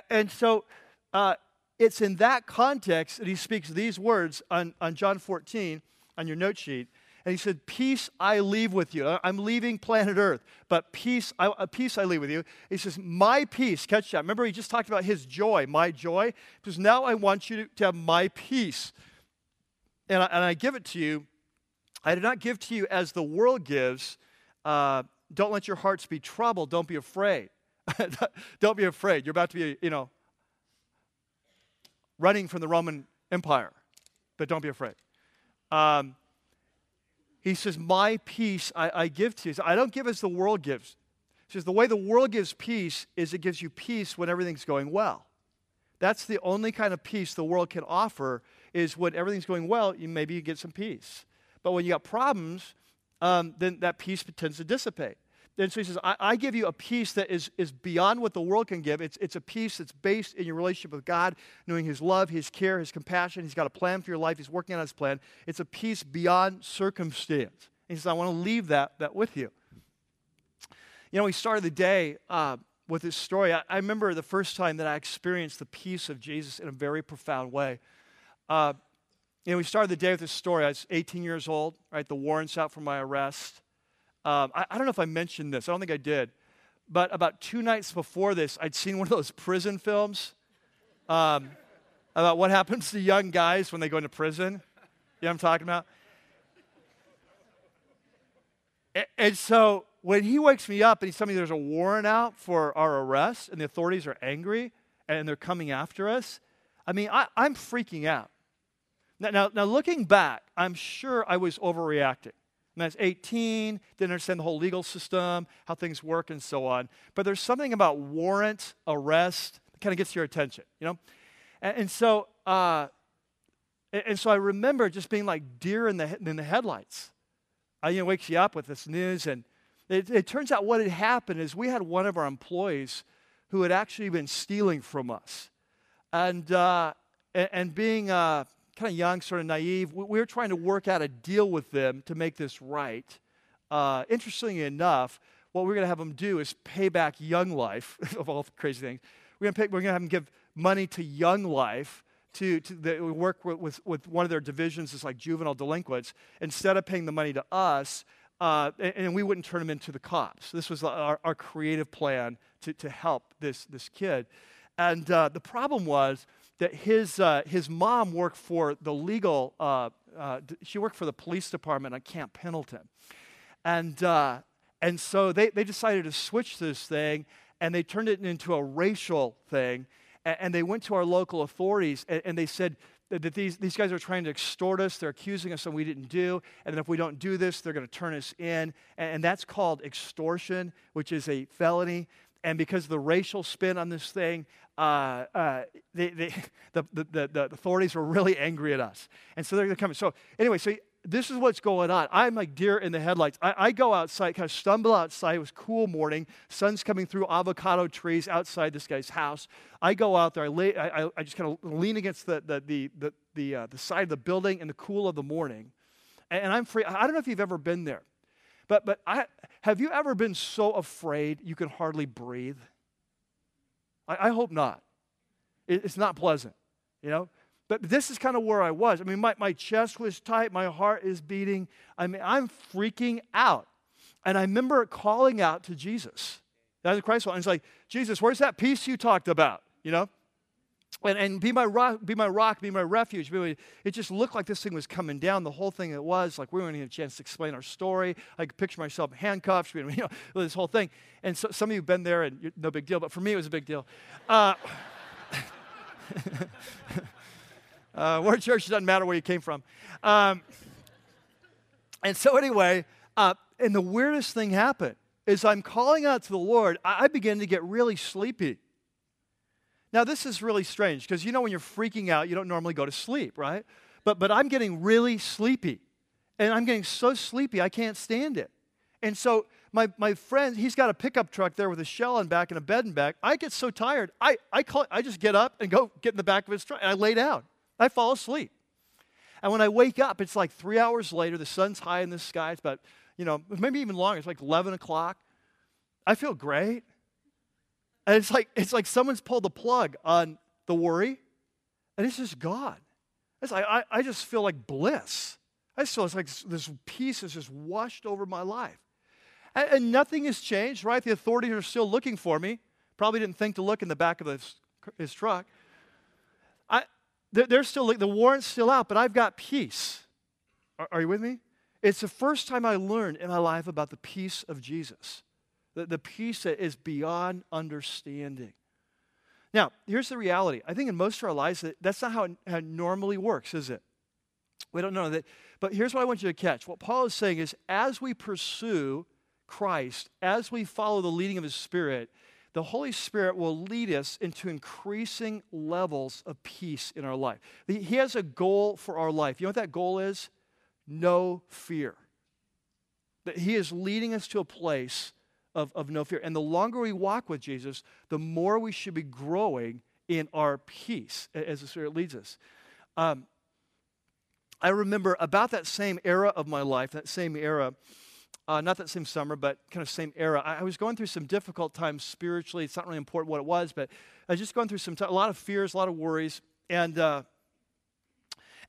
And, so, uh, it's in that context that he speaks these words on, on John 14 on your note sheet. And he said, Peace I leave with you. I'm leaving planet Earth, but peace I, uh, peace I leave with you. He says, My peace. Catch that. Remember, he just talked about his joy, my joy. Because now I want you to, to have my peace. And I, and I, give it to you. I do not give to you as the world gives. Uh, don't let your hearts be troubled. Don't be afraid. don't be afraid. You're about to be, you know, running from the Roman Empire, but don't be afraid. Um, he says, My peace I, I give to you. I don't give as the world gives. He says, The way the world gives peace is it gives you peace when everything's going well. That's the only kind of peace the world can offer is when everything's going well, you, maybe you get some peace. But when you got problems, um, then that peace tends to dissipate. Then so he says, I, I, give you a peace that is, is beyond what the world can give. It's, it's a peace that's based in your relationship with God, knowing His love, His care, His compassion. He's got a plan for your life. He's working on His plan. It's a peace beyond circumstance. he says, I want to leave that, that with you. You know, we started the day uh, with this story. I, I, remember the first time that I experienced the peace of Jesus in a very profound way. Uh, you know, we started the day with this story. I was 18 years old, right? The warrants out for my arrest. Um, I, I, don't know if I mentioned this, I don't think I did. But about two nights before this, I'd seen one of those prison films um, about what happens to young guys when they go into prison. You know what I'm talking about? And, so when he wakes me up and he's telling me there's a warrant out for our arrest and the authorities are angry and they're coming after us, I mean, I, am freaking out. Now, now, now, looking back, I'm sure I was overreacting. And was 18, didn't understand the whole legal system, how things work, and so on. But there's something about warrant, arrest, that kind of gets your attention, you know? And, and so, uh, and so I remember just being like deer in the, in the headlights. I, you know, wakes you up with this news. And it, it turns out what had happened is we had one of our employees who had actually been stealing from us. And, uh, and, and being, uh, kind of young, sort of naive. We, we, were trying to work out a deal with them to make this right. Uh, interestingly enough, what we're going to have them do is pay back Young Life, of all crazy things. We're going to have them give money to Young Life to, to the, work with, with, one of their divisions is like juvenile delinquents. Instead of paying the money to us, uh, and, and, we wouldn't turn them into the cops. This was our, our creative plan to, to help this, this kid. And uh, the problem was that his, uh, his mom worked for the legal, uh, uh, she worked for the police department at Camp Pendleton. And, uh, and so they, they decided to switch this thing and they turned it into a racial thing. And, and they went to our local authorities and, and they said, that these, these guys are trying to extort us. They're accusing us of we didn't do. And if we don't do this, they're going to turn us in. And, and, that's called extortion, which is a felony. And because of the racial spin on this thing, uh, uh, the, the, the, authorities were really angry at us. And so they're coming. So, anyway, so this is what's going on. I'm like deer in the headlights. I, I, go outside, kind of stumble outside. It was cool morning. Sun's coming through avocado trees outside this guy's house. I go out there. I, lay, I, I just kind of lean against the, the, the, the, the, uh, the side of the building in the cool of the morning. And, and I'm free. I don't know if you've ever been there. But, but I, have you ever been so afraid you can hardly breathe? I, I hope not. It, it's not pleasant, you know? But this is kind of where I was. I mean, my, my chest was tight, my heart is beating. I mean, I'm freaking out. And I remember calling out to Jesus. That's Christ. And it's like, Jesus, where's that peace you talked about? You know? And, and be my rock, be my rock, be my refuge. It just looked like this thing was coming down. The whole thing it was like we weren't even a chance to explain our story. I could picture myself handcuffed, you know, this whole thing. And so, some of you have been there, and no big deal. But for me, it was a big deal. Uh, uh, church doesn't matter where you came from. Um, and so anyway, uh, and the weirdest thing happened is I'm calling out to the Lord. I, I begin to get really sleepy. Now, this is really strange because you know when you're freaking out, you don't normally go to sleep, right? But, but I'm getting really sleepy. And I'm getting so sleepy, I can't stand it. And so my, my friend, he's got a pickup truck there with a shell and back and a bed and back. I get so tired, I, I, call, I just get up and go get in the back of his truck and I lay down. I fall asleep. And when I wake up, it's like three hours later, the sun's high in the sky. It's about, you know, maybe even longer. It's like 11 o'clock. I feel great. And it's like, it's like someone's pulled the plug on the worry, and it's just gone. It's like, I, I just feel like bliss. I just feel it's like this peace has just washed over my life. And, and nothing has changed, right? The authorities are still looking for me. Probably didn't think to look in the back of his, his truck. I, they're, they're still, the warrant's still out, but I've got peace. Are, are you with me? It's the first time I learned in my life about the peace of Jesus the, the peace that is beyond understanding. Now, here's the reality. I think in most of our lives, that, that's not how it, how it normally works, is it? We don't know that. But here's what I want you to catch. What Paul is saying is as we pursue Christ, as we follow the leading of his Spirit, the Holy Spirit will lead us into increasing levels of peace in our life. He has a goal for our life. You know what that goal is? No fear. That He is leading us to a place of, of no fear. And the longer we walk with Jesus, the more we should be growing in our peace as the Spirit leads us. Um, I remember about that same era of my life, that same era, uh, not that same summer, but kind of same era. I, I, was going through some difficult times spiritually. It's not really important what it was, but I was just going through some t- a lot of fears, a lot of worries, and uh,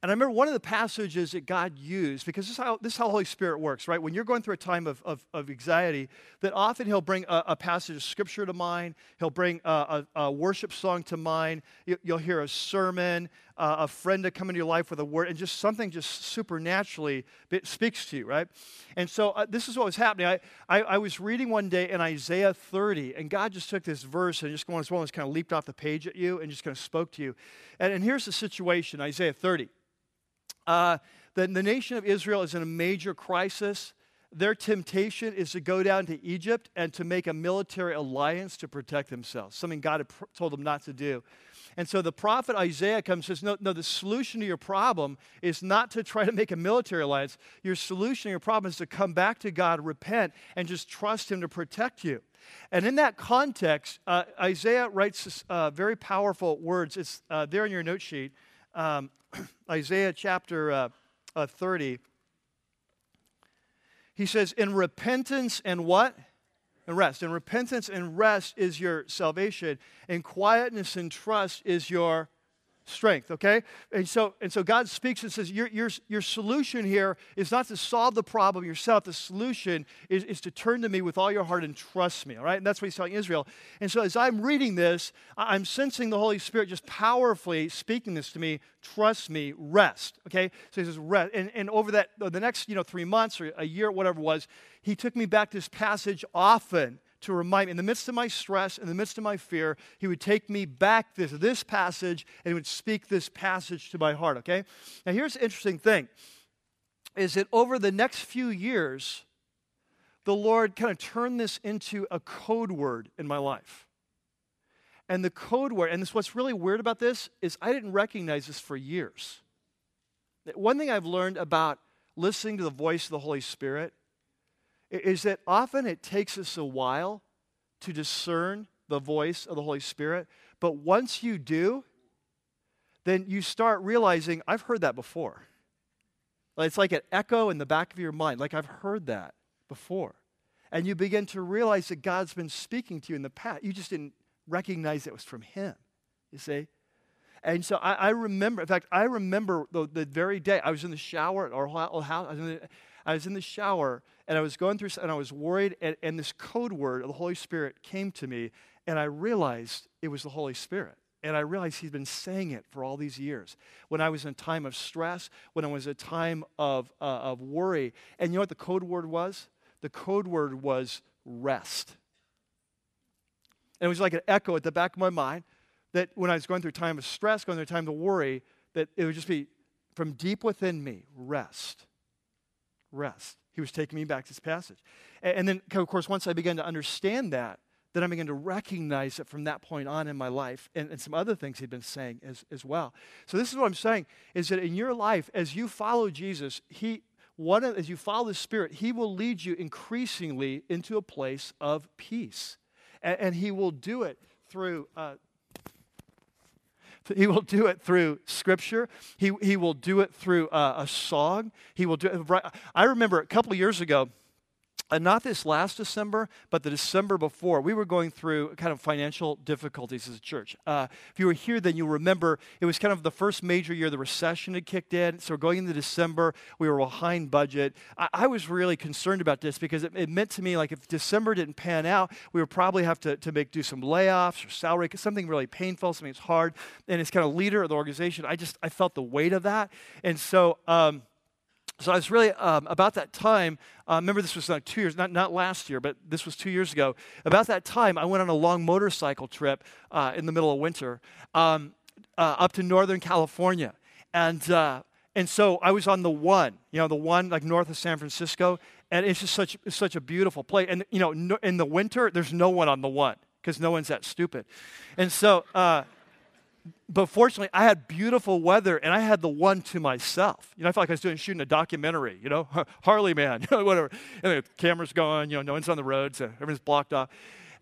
and I remember one of the passages that God used, because this is how, this is how Holy Spirit works, right? When you're going through a time of, of, of anxiety, that often He'll bring a, a, passage of Scripture to mind, He'll bring a, a, a worship song to mind, you, will hear a sermon, uh, a friend to come into your life with a word, and just something just supernaturally speaks to you, right? And so uh, this is what was happening. I, I, I, was reading one day in Isaiah 30, and God just took this verse and just one of those kind of leaped off the page at you and just kind of spoke to you. And, and here's the situation Isaiah 30. Uh, the, the nation of Israel is in a major crisis. Their temptation is to go down to Egypt and to make a military alliance to protect themselves, something God had pr- told them not to do. And so the prophet Isaiah comes and says, no, no, the solution to your problem is not to try to make a military alliance. Your solution to your problem is to come back to God, repent, and just trust Him to protect you. And in that context, uh, Isaiah writes uh, very powerful words. It's uh, there in your note sheet. Um, Isaiah chapter uh, uh, 30. He says, In repentance and what? And rest. And repentance and rest is your salvation, and quietness and trust is your strength, okay? And so, and so God speaks and says, your, your, your solution here is not to solve the problem yourself. The solution is, is to turn to me with all your heart and trust me, all right? And that's what he's telling Israel. And so as I'm reading this, I'm sensing the Holy Spirit just powerfully speaking this to me, trust me, rest, okay? So he says, rest. And, and over that, the next, you know, three months or a year, whatever it was, he took me back to this passage often to remind me, in the midst of my stress, in the midst of my fear, he would take me back to this passage and he would speak this passage to my heart, okay? Now, here's the interesting thing is that over the next few years, the Lord kind of turned this into a code word in my life. And the code word, and this, what's really weird about this is I didn't recognize this for years. One thing I've learned about listening to the voice of the Holy Spirit is that often it takes us a while to discern the voice of the Holy Spirit, but once you do, then you start realizing, I've heard that before. It's like an echo in the back of your mind, like I've heard that before. And you begin to realize that God's been speaking to you in the past. You just didn't recognize it was from Him, you see? And so I, I remember, in fact, I remember the, the, very day I was in the shower at our house. I was in the, shower and I was going through, and I was worried, and, and this code word of the Holy Spirit came to me, and I realized it was the Holy Spirit. And I realized he's been saying it for all these years. When I was in a time of stress, when I was in a time of, uh, of worry. And you know what the code word was? The code word was rest. And it was like an echo at the back of my mind that when I was going through a time of stress, going through a time of worry, that it would just be from deep within me, rest. Rest. He was taking me back to this passage. And then, of course, once I began to understand that, then I began to recognize it from that point on in my life and, and some other things he'd been saying as, as well. So this is what I'm saying is that in your life, as you follow Jesus, he one as you follow the Spirit, He will lead you increasingly into a place of peace. And, and He will do it through uh, he will do it through scripture. He, he will do it through uh, a song. He will do it. I remember a couple years ago, and not this last December, but the December before, we were going through kind of financial difficulties as a church. Uh, if you were here, then you'll remember it was kind of the first major year the recession had kicked in. So going into December, we were behind budget. I, I was really concerned about this because it, it, meant to me like if December didn't pan out, we would probably have to, to make do some layoffs or salary, something really painful, something that's hard. And as kind of leader of the organization, I just I felt the weight of that. And so. Um, so I was really um, about that time. Uh, remember, this was like two years, not not last year, but this was two years ago. About that time, I went on a long motorcycle trip uh, in the middle of winter um, uh, up to Northern California, and uh, and so I was on the one, you know, the one like north of San Francisco, and it's just such it's such a beautiful place. And you know, no, in the winter, there's no one on the one because no one's that stupid, and so uh, but fortunately, I had beautiful weather and I had the one to myself. You know, I felt like I was doing shooting a documentary, you know, Harley Man, you know, whatever. And the camera's going, you know, no one's on the road, so everything's blocked off.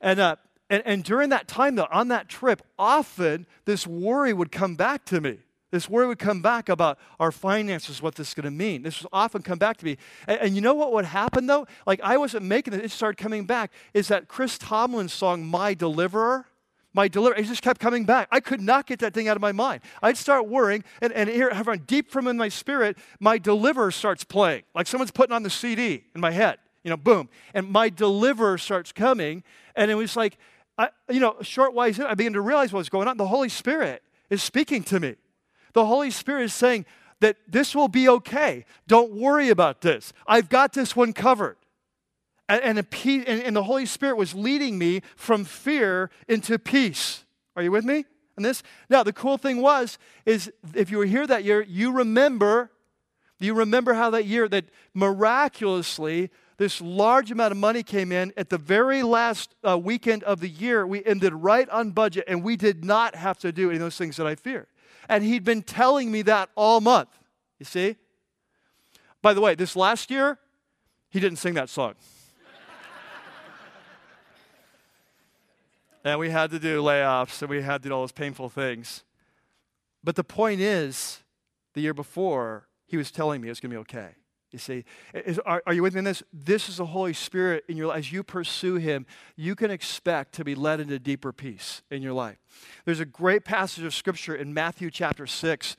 And, uh, and, and during that time, though, on that trip, often this worry would come back to me. This worry would come back about our finances, what this is going to mean. This would often come back to me. And, and, you know what would happen, though? Like, I wasn't making it, it started coming back. Is that Chris Tomlin's song, My Deliverer? My deliverer. It just kept coming back. I could not get that thing out of my mind. I'd start worrying, and, and here, deep from in my spirit, my deliverer starts playing, like someone's putting on the CD in my head. You know, boom, and my deliverer starts coming, and it was like, I, you know, short wise, I began to realize what was going on. The Holy Spirit is speaking to me. The Holy Spirit is saying that this will be okay. Don't worry about this. I've got this one covered and, and, and the Holy Spirit was leading me from fear into peace. Are you with me on this? Now, the cool thing was, is if you were here that year, you remember, you remember how that year that miraculously this large amount of money came in at the very last uh, weekend of the year. We ended right on budget, and we did not have to do any of those things that I feared. And he'd been telling me that all month. You see? By the way, this last year, he didn't sing that song. And we had to do layoffs and we had to do all those painful things. But the point is, the year before, he was telling me it was going to be okay. You see, is, are, are, you with me in this? This is the Holy Spirit in your life. As you pursue Him, you can expect to be led into deeper peace in your life. There's a great passage of Scripture in Matthew chapter 6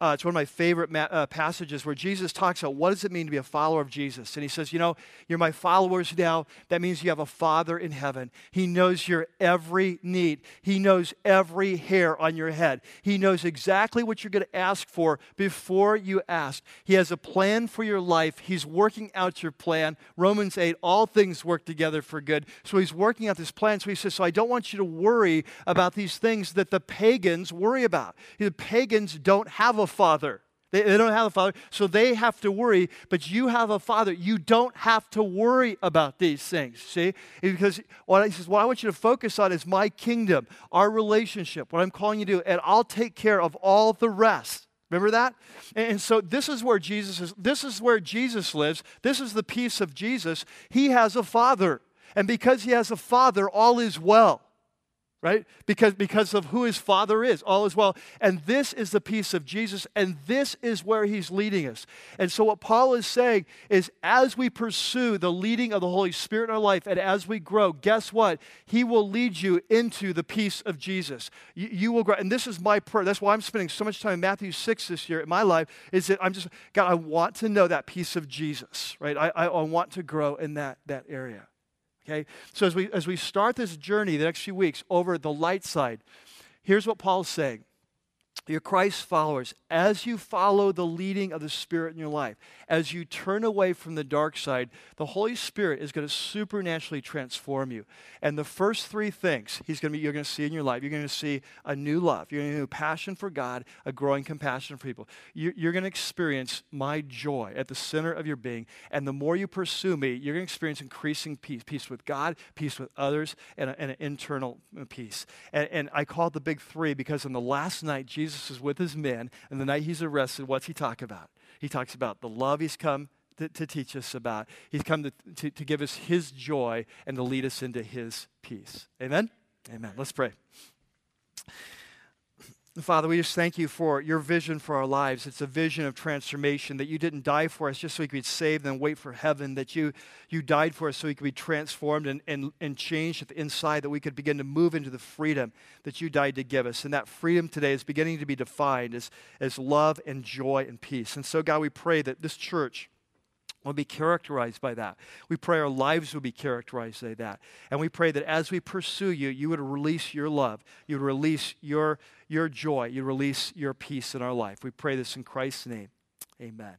uh, it's one of my favorite ma- uh, passages where Jesus talks about what does it mean to be a follower of Jesus. And he says, You know, you're my followers now. That means you have a Father in heaven. He knows your every need, He knows every hair on your head. He knows exactly what you're going to ask for before you ask. He has a plan for your life. He's working out your plan. Romans 8, all things work together for good. So He's working out this plan. So He says, So I don't want you to worry about these things that the pagans worry about. The pagans don't have a father. They, they, don't have a father, so they have to worry, but you have a father. You don't have to worry about these things, see? Because what he says, what I want you to focus on is my kingdom, our relationship, what I'm calling you to do, and I'll take care of all the rest. Remember that? And, and so this is where Jesus is, this is where Jesus lives. This is the peace of Jesus. He has a father. And because he has a father, all is well right? Because, because of who his father is, all is well. And this is the peace of Jesus, and this is where he's leading us. And so, what Paul is saying is as we pursue the leading of the Holy Spirit in our life, and as we grow, guess what? He will lead you into the peace of Jesus. You, you will grow. And this is my prayer. That's why I'm spending so much time in Matthew 6 this year in my life, is that I'm just, God, I want to know that peace of Jesus, right? I, I, I want to grow in that, that area. Okay? So as we as we start this journey the next few weeks over the light side, Here's what Paul's saying you're Christ followers, as you follow the leading of the Spirit in your life, as you turn away from the dark side, the Holy Spirit is going to supernaturally transform you. And the first three things he's going to be, you're going to see in your life, you're going to see a new love, you're going to see a passion for God, a growing compassion for people. You're going to experience my joy at the center of your being. And the more you pursue me, you're going to experience increasing peace, peace with God, peace with others, and, a, and an internal uh, peace. And, and I call it the big three because on the last night, Jesus Jesus is with his men, and the night he's arrested, what's he talk about? He talks about the love he's come to, to teach us about. He's come to, to, to give us his joy and to lead us into his peace. Amen? Amen. Let's pray. Father, we just thank you for your vision for our lives. It's a vision of transformation that you didn't die for us just so we could be saved and wait for heaven, that you, you died for us so we could be transformed and, and, and changed at the inside, that we could begin to move into the freedom that you died to give us. And that freedom today is beginning to be defined as, as love and joy and peace. And so, God, we pray that this church, will be characterized by that. We pray our lives will be characterized by that. And we pray that as we pursue you, you would release your love, you would release your, your joy, you release your peace in our life. We pray this in Christ's name. Amen.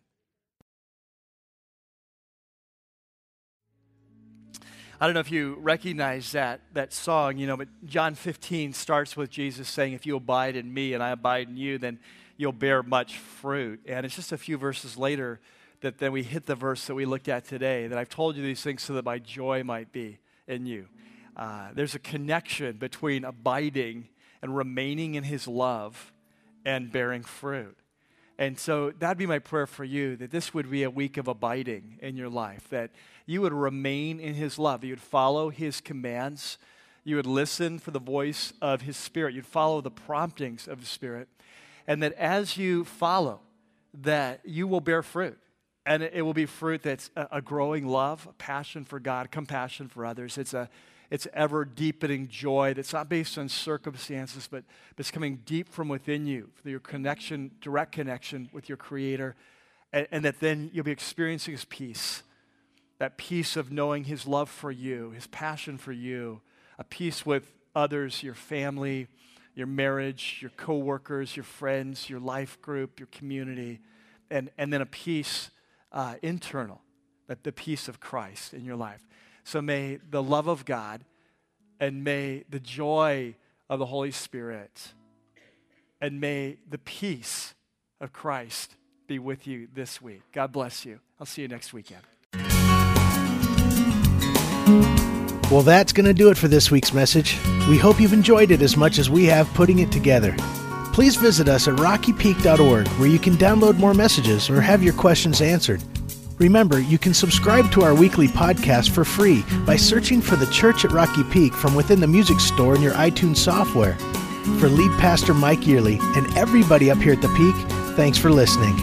I don't know if you recognize that, that song, you know, but John 15 starts with Jesus saying, If you abide in me and I abide in you, then you'll bear much fruit. And it's just a few verses later that then we hit the verse that we looked at today that I've told you these things so that my joy might be in you. Uh, there's a connection between abiding and remaining in his love and bearing fruit. And so that'd be my prayer for you that this would be a week of abiding in your life, that you would remain in his love, you would follow his commands, you would listen for the voice of his spirit, you'd follow the promptings of the spirit, and that as you follow, that you will bear fruit and it will be fruit that's a growing love, a passion for God, compassion for others. It's a it's ever deepening joy that's not based on circumstances, but, it's coming deep from within you, your connection, direct connection with your Creator, and, and that then you'll be experiencing His peace. That peace of knowing His love for you, His passion for you, a peace with others, your family, your marriage, your coworkers, your friends, your life group, your community, and, and then a peace uh, internal, that the peace of Christ in your life. So may the love of God and may the joy of the Holy Spirit and may the peace of Christ be with you this week. God bless you. I'll see you next weekend. Well, that's going to do it for this week's message. We hope you've enjoyed it as much as we have putting it together. Please visit us at rockypeak.org where you can download more messages or have your questions answered. Remember, you can subscribe to our weekly podcast for free by searching for the Church at Rocky Peak from within the music store in your iTunes software. For lead pastor Mike Yearley and everybody up here at the Peak, thanks for listening.